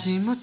하지 못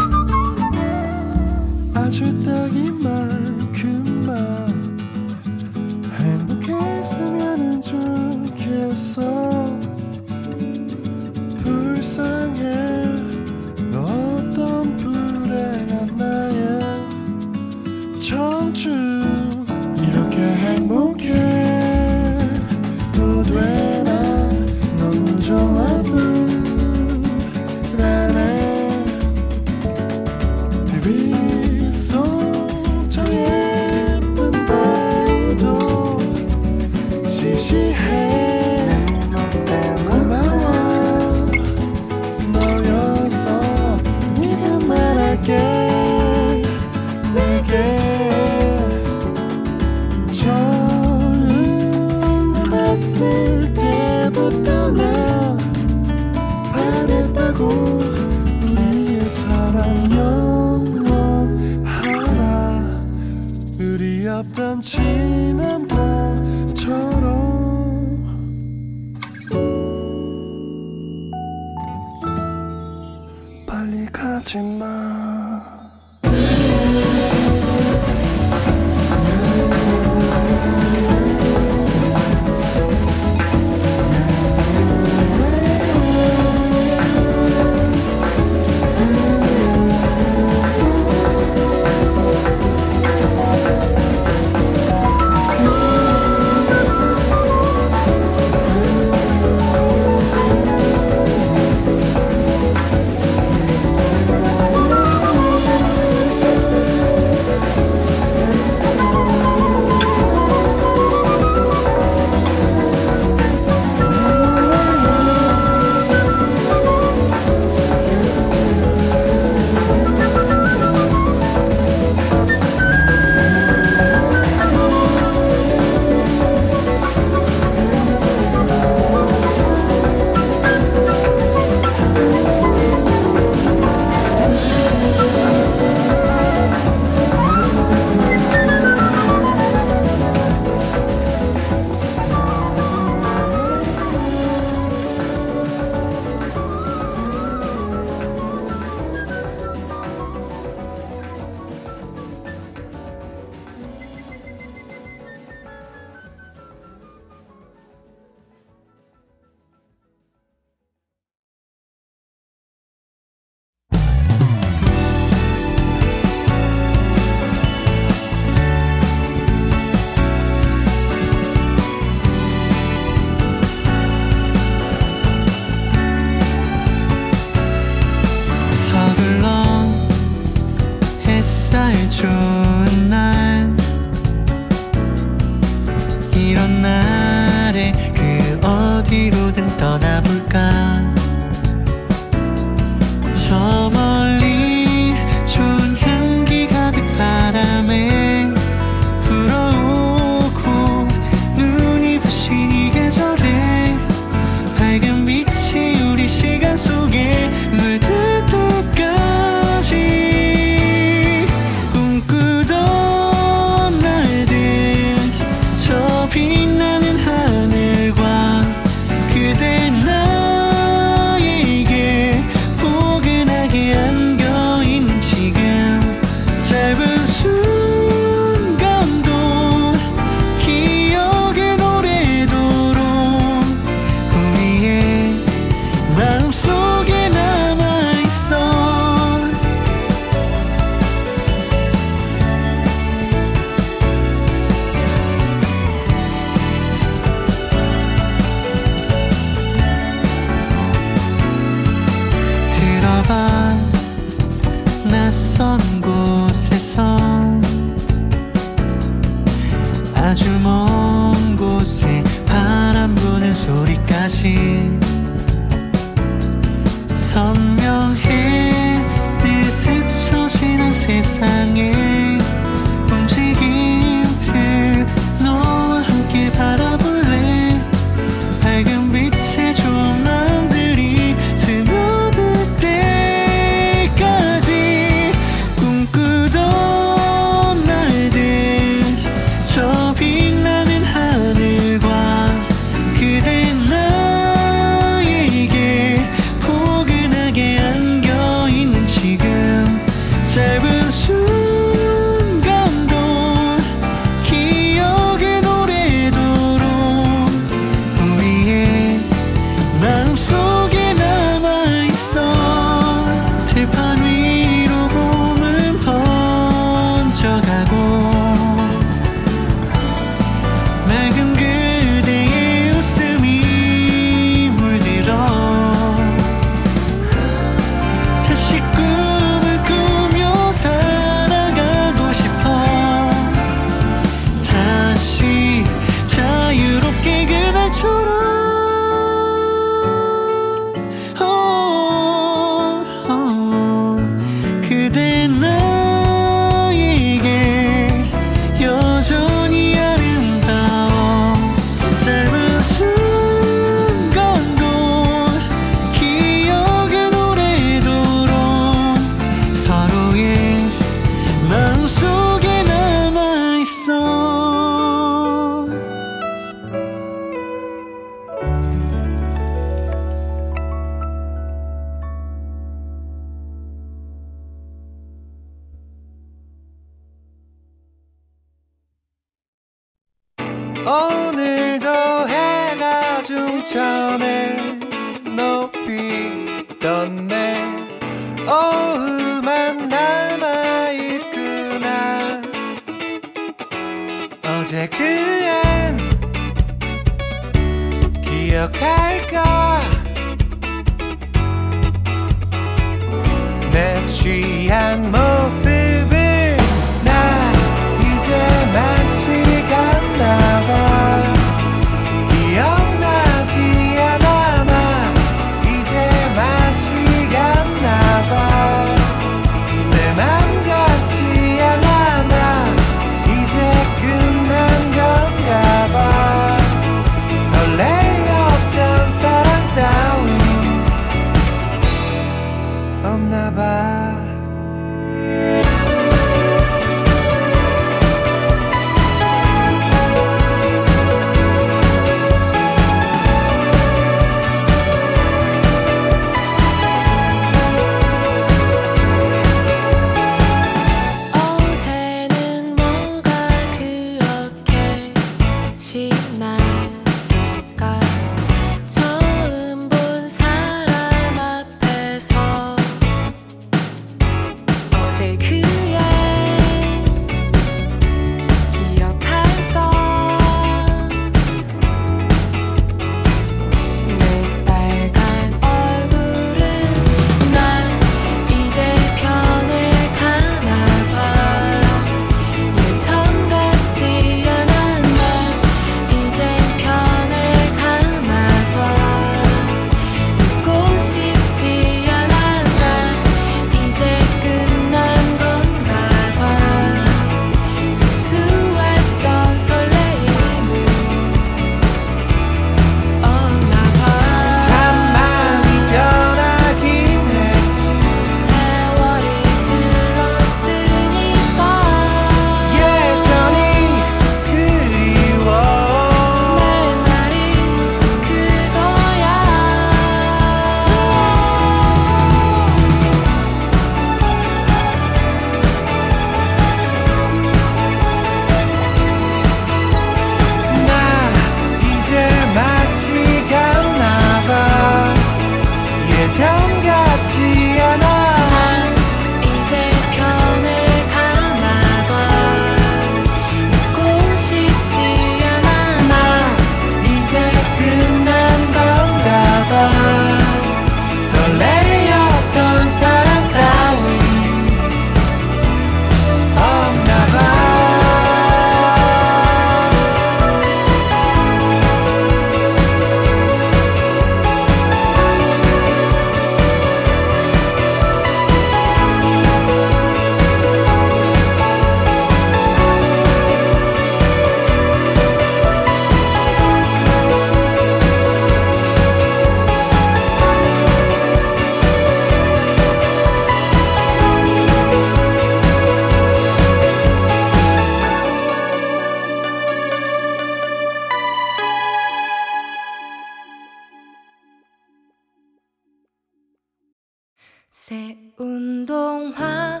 새 운동화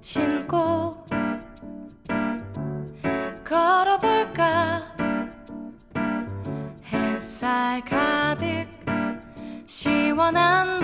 신고 걸어볼까? 햇살 가득 시원한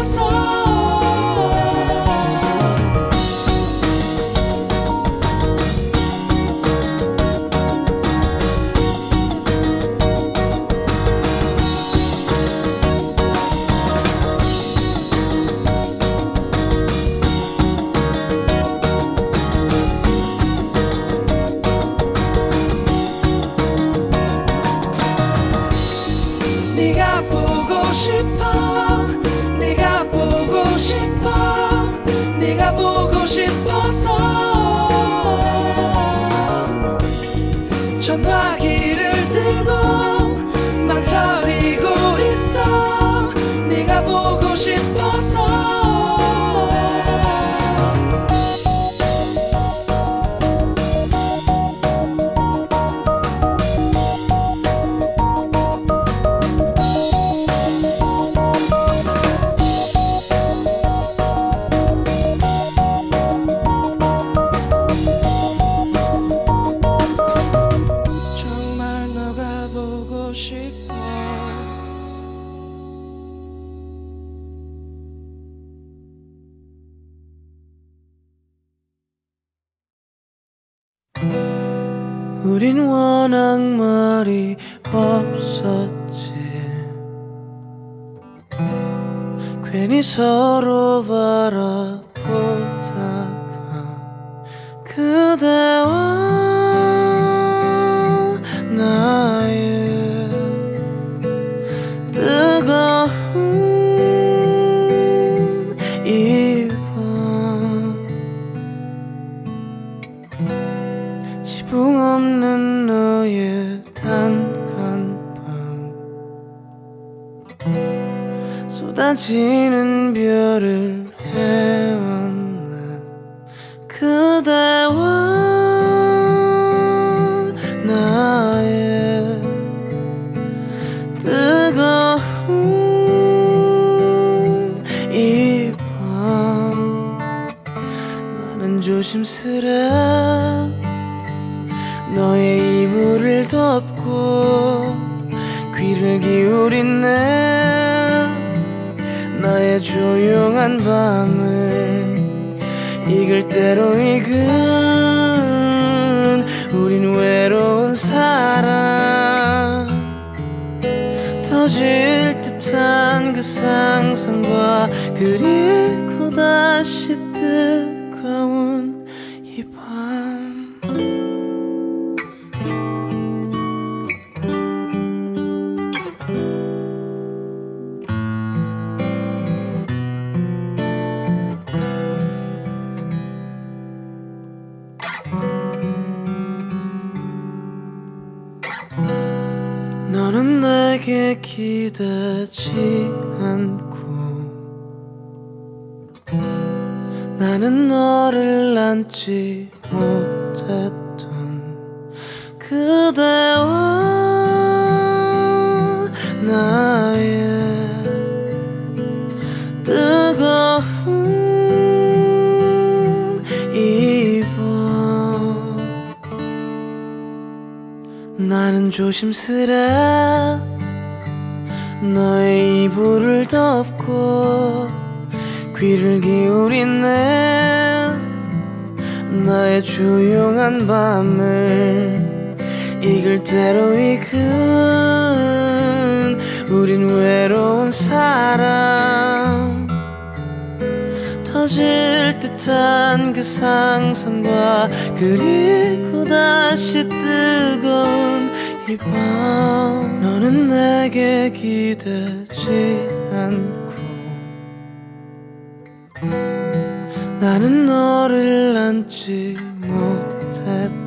我说。 로 바라보다가 그대 지는 별을 조용한 밤을 이글 대로 익은 우린 외로운 사랑. 터질 듯한 그 상상과 그리고 다시 기대지 않고 나는 너를 못하고 못했던 그대와 나의 뜨거운 이밤 나는 조심스레 너의 이불을 덮고 귀를 기울이네. 나의 조용한 밤을 익을 대로 익은 우린 외로운 사람. 터질 듯한 그 상상과 그리고 다시 뜨거운 이밤 너는 내게 기대지 않고 나는 너를 안지 못했던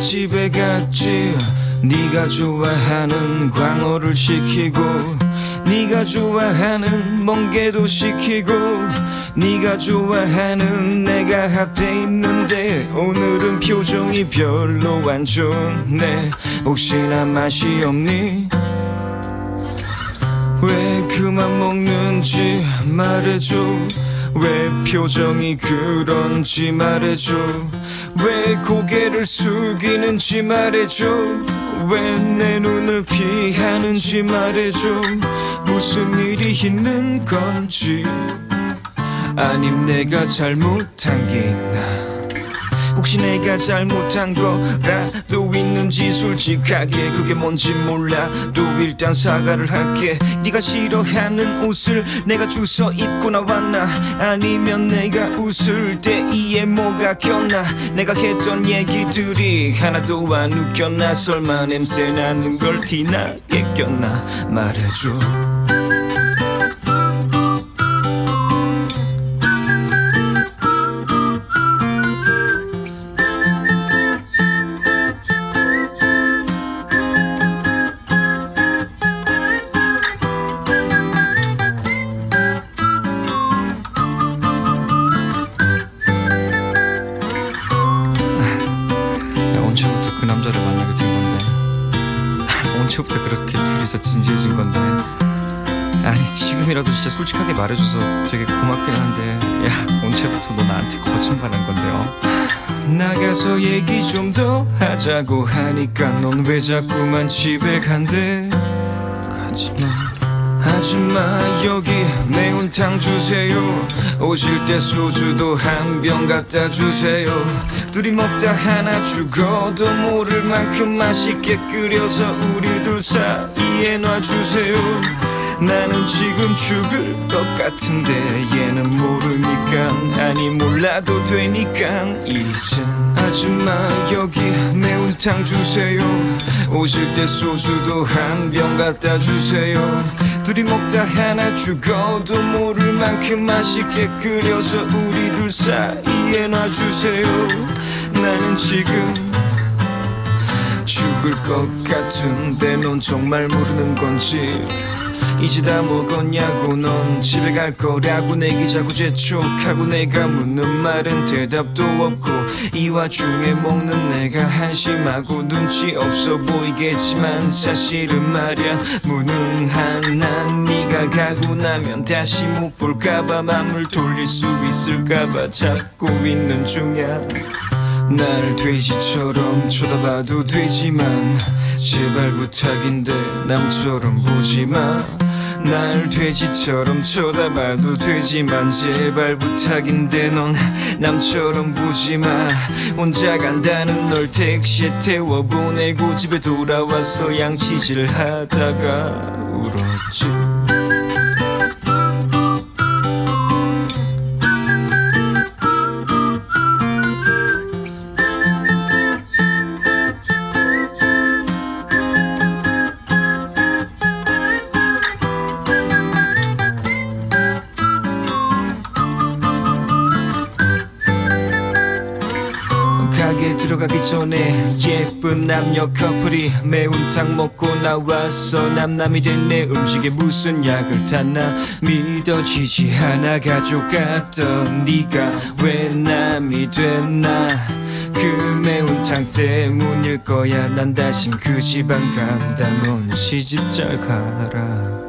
집에 갔지. 네가 좋아하는 광어를 시키고 네가 좋아하는 멍게도 시키고 네가 좋아하는 내가 앞에 있는데 오늘은 표정이 별로 안 좋네. 혹시나 맛이 없니? 왜 그만 먹는지 말해줘 왜 표정이 그런지 말해줘. 왜 고개를 숙이는지 말해줘. 왜 내 눈을 피하는지 말해줘. 무슨 일이 있는 건지. 아님 내가 잘못한 게 있나 혹시 내가 잘못한 거라도 있는지 솔직하게 그게 뭔지 몰라도 일단 사과를 할게. 네가 싫어하는 옷을 내가 주워 입고 나왔나? 아니면 내가 웃을 때 이에 뭐가 꼈나? 내가 했던 얘기들이 하나도 안 웃겼나? 설마 냄새 나는 걸 티나게 꼈나? 말해줘 지금이라도 진짜 솔직하게 말해줘서 되게 고맙긴 한데 야 언제부터 너 나한테 거짓말한 건데요? 나가서 얘기 좀 더 하자고 하니까 넌 왜 자꾸만 집에 간대? 가지마. 아줌마 여기 매운탕 주세요. 오실 때 소주도 한 병 갖다 주세요. 둘이 먹다 하나 죽어도 모를 만큼 맛있게 끓여서 우리 둘 사이에 놔주세요 나는 지금 죽을 것 같은데 얘는 모르니까. 아니 몰라도 되니까. 이젠 아줌마 여기 매운탕 주세요. 오실 때 소주도 한 병 갖다 주세요. 둘이 먹다 하나 죽어도 모를 만큼 맛있게 끓여서 우리 둘 사이에 놔주세요. 나는 지금 죽을 것 같은데 넌 정말 모르는 건지 이제 다 먹었냐고 넌 집에 갈 거라고 내기 자꾸 재촉하고 내가 묻는 말은 대답도 없고 이 와중에 먹는 내가 한심하고 눈치 없어 보이겠지만 사실은 말야. 무능한 난 네가 가고 나면 다시 못 볼까봐 맘을 돌릴 수 있을까봐 찾고 있는 중이야. 날 돼지처럼 쳐다봐도 되지만 제발 부탁인데 남처럼 보지마 날 돼지처럼 쳐다봐도 되지만 제발 부탁인데 넌 남처럼 보지마. 혼자 간다는 널 택시에 태워 보내고 집에 돌아와서 양치질 하다가 울었지 들어가기 전에 예쁜 남녀 커플이 매운탕 먹고 나와서 남남이 됐네 음식에 무슨 약을 탔나 믿어지지 않아 가져갔던 네가 왜 남이 됐나? 그 매운탕 때문일 거야. 난 다신 그 집 안 간다. 넌 시집 잘 가라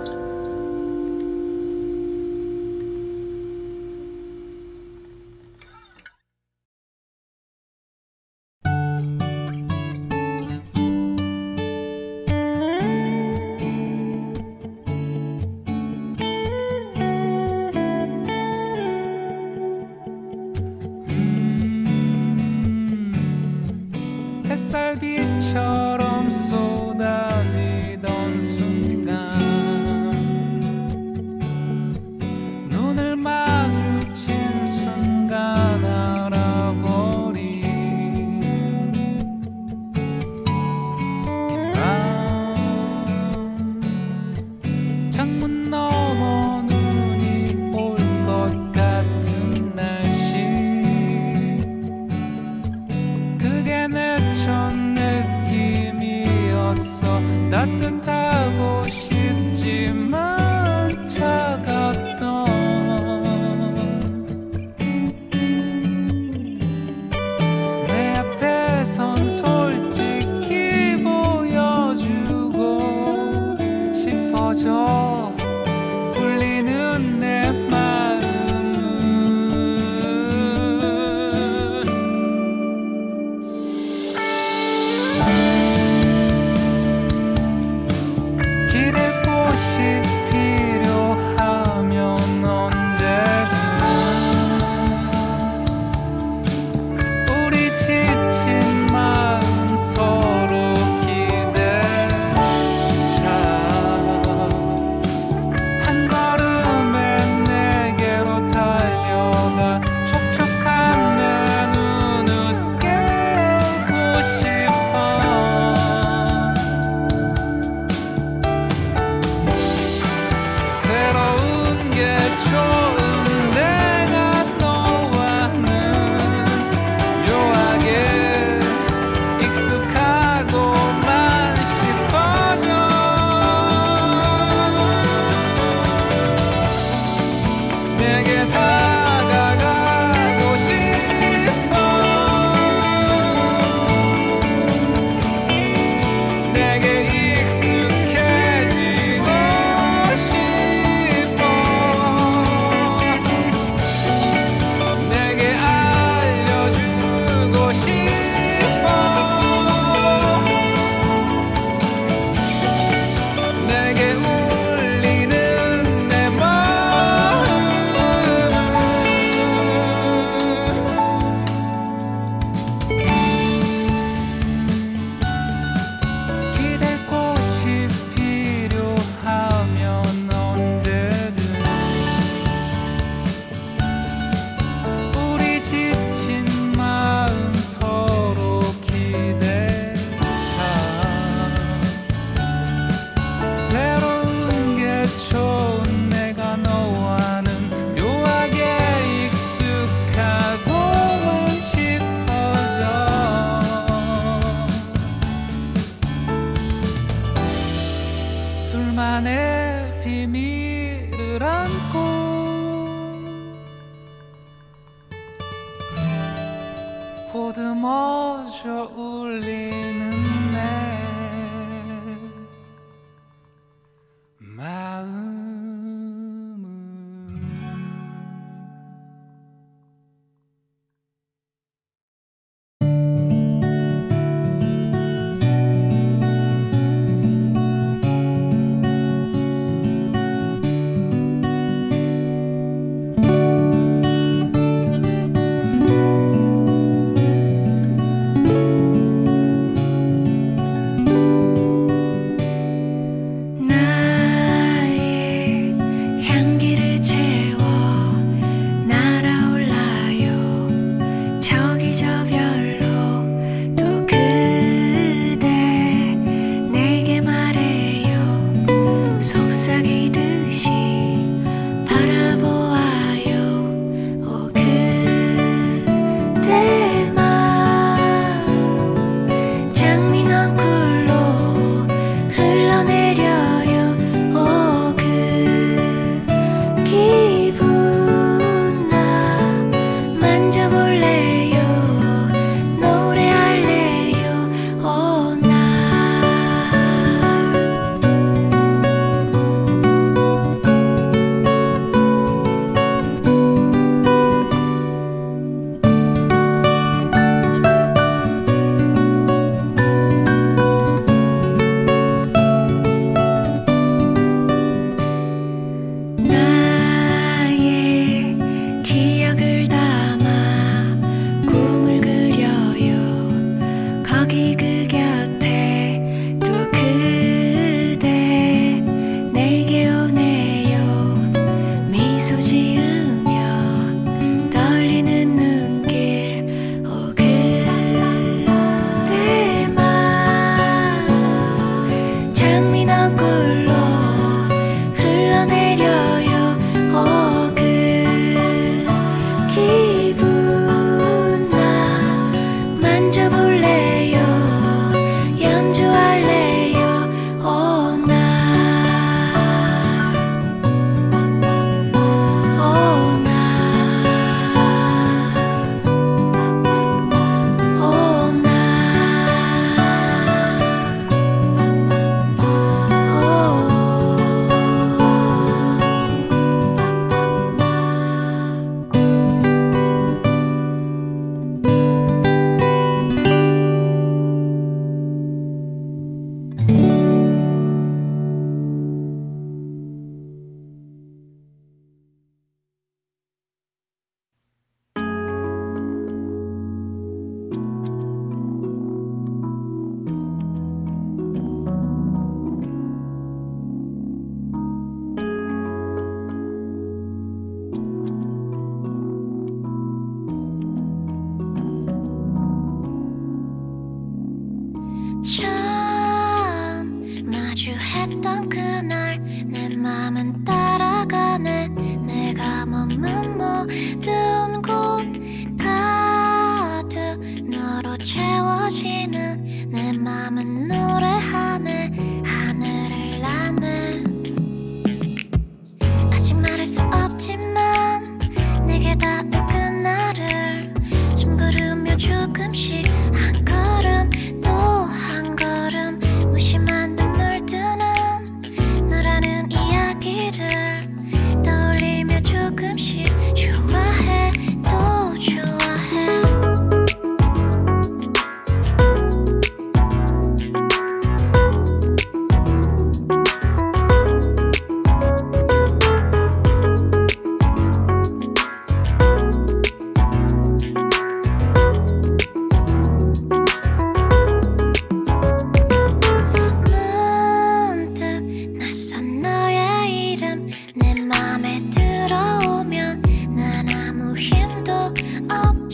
미소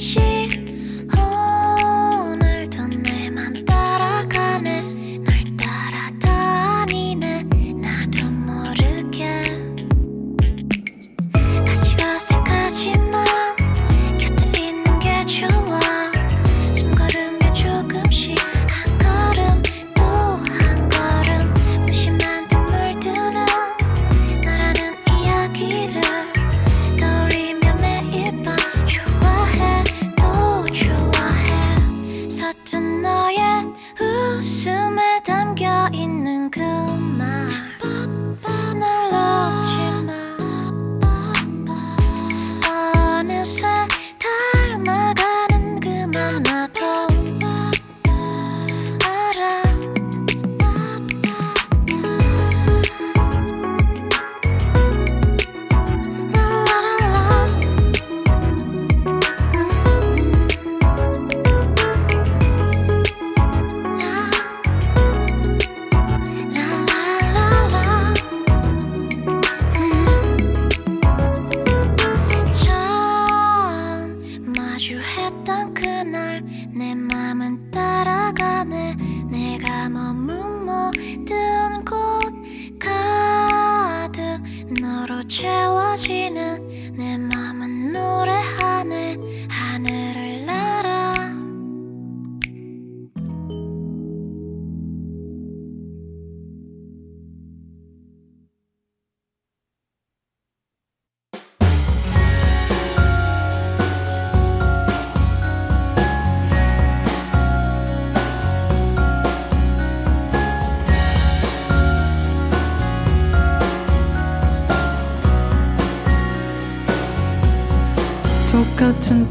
She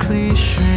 cliche.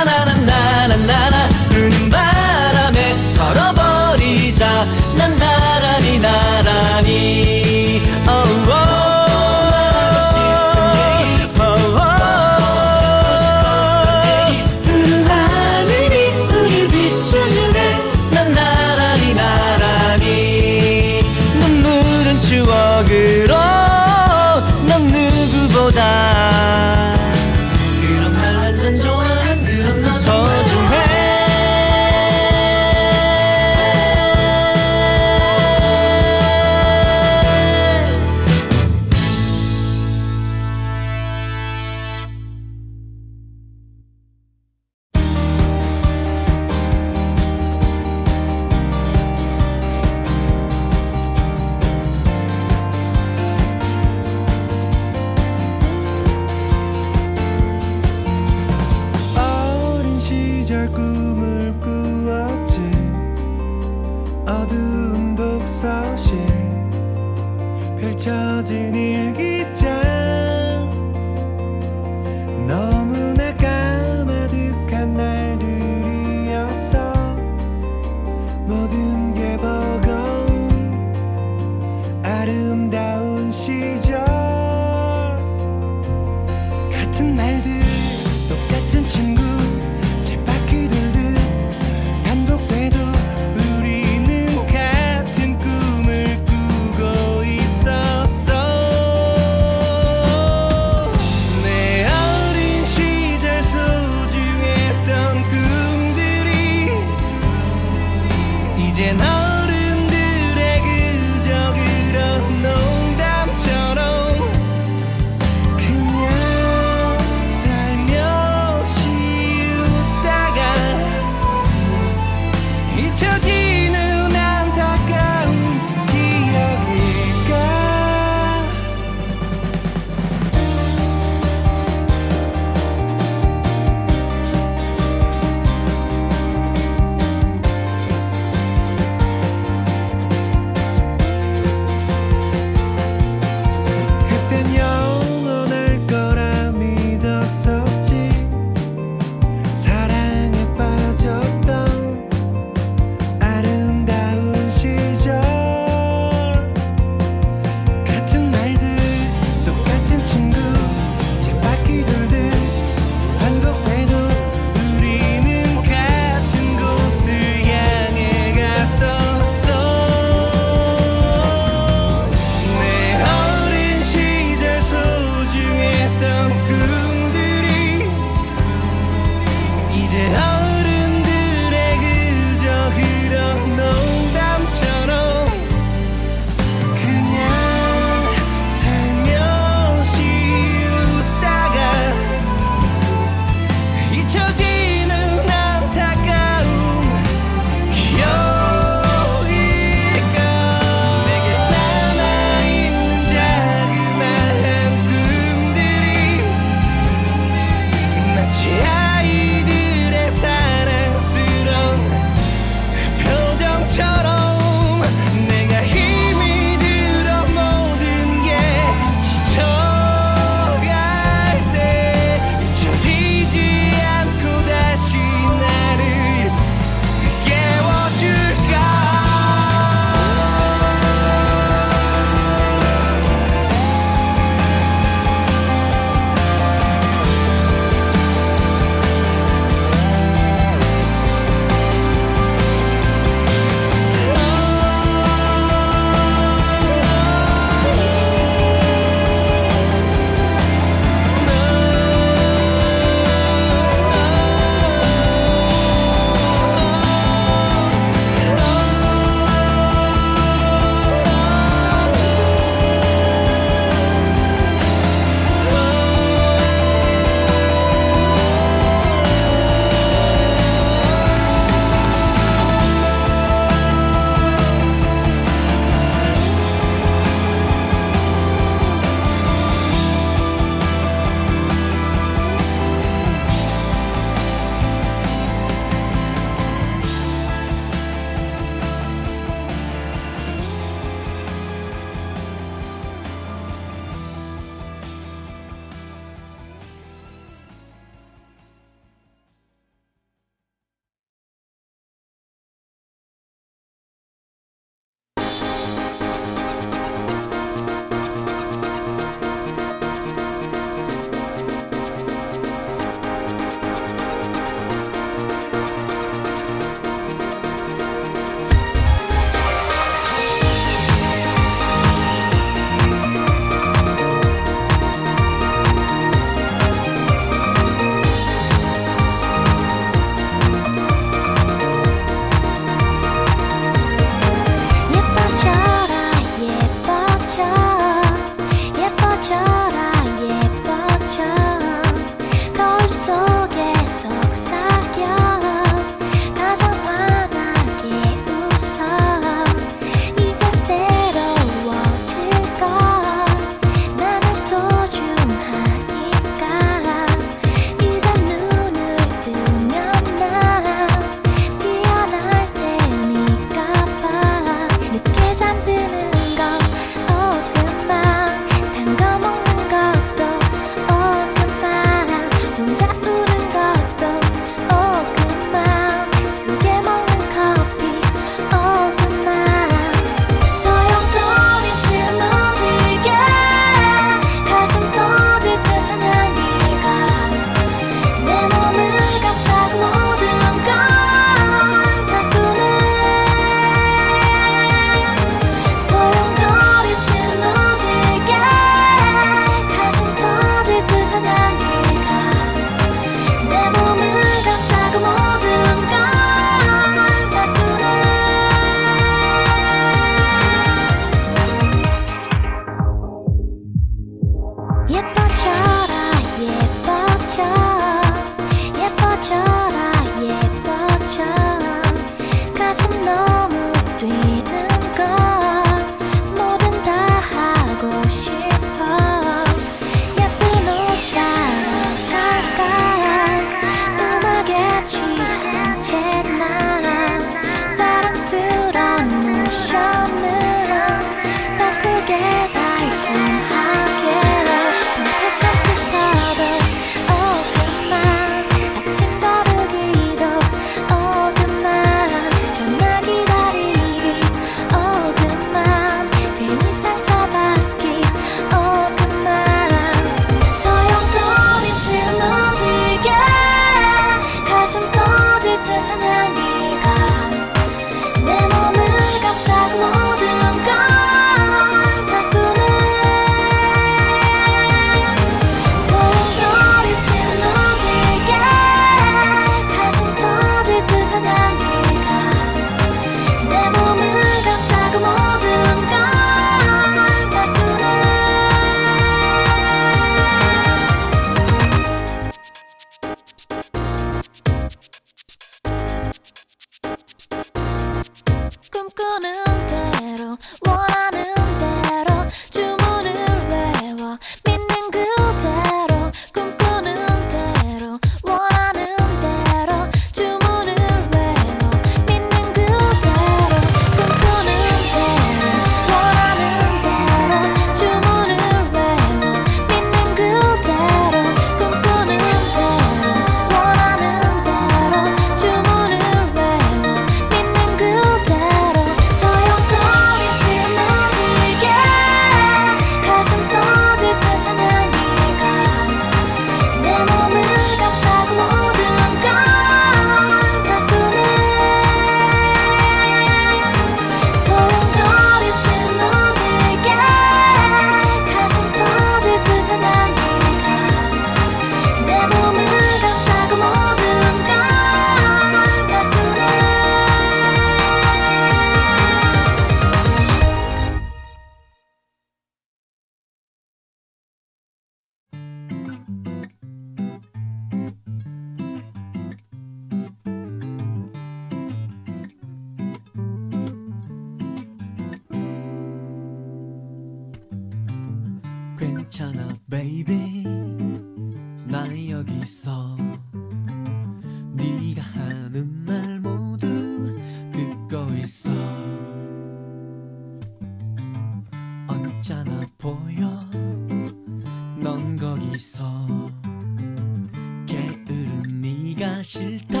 싫다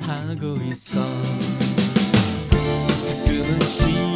하고 있어. 가끔은 쉬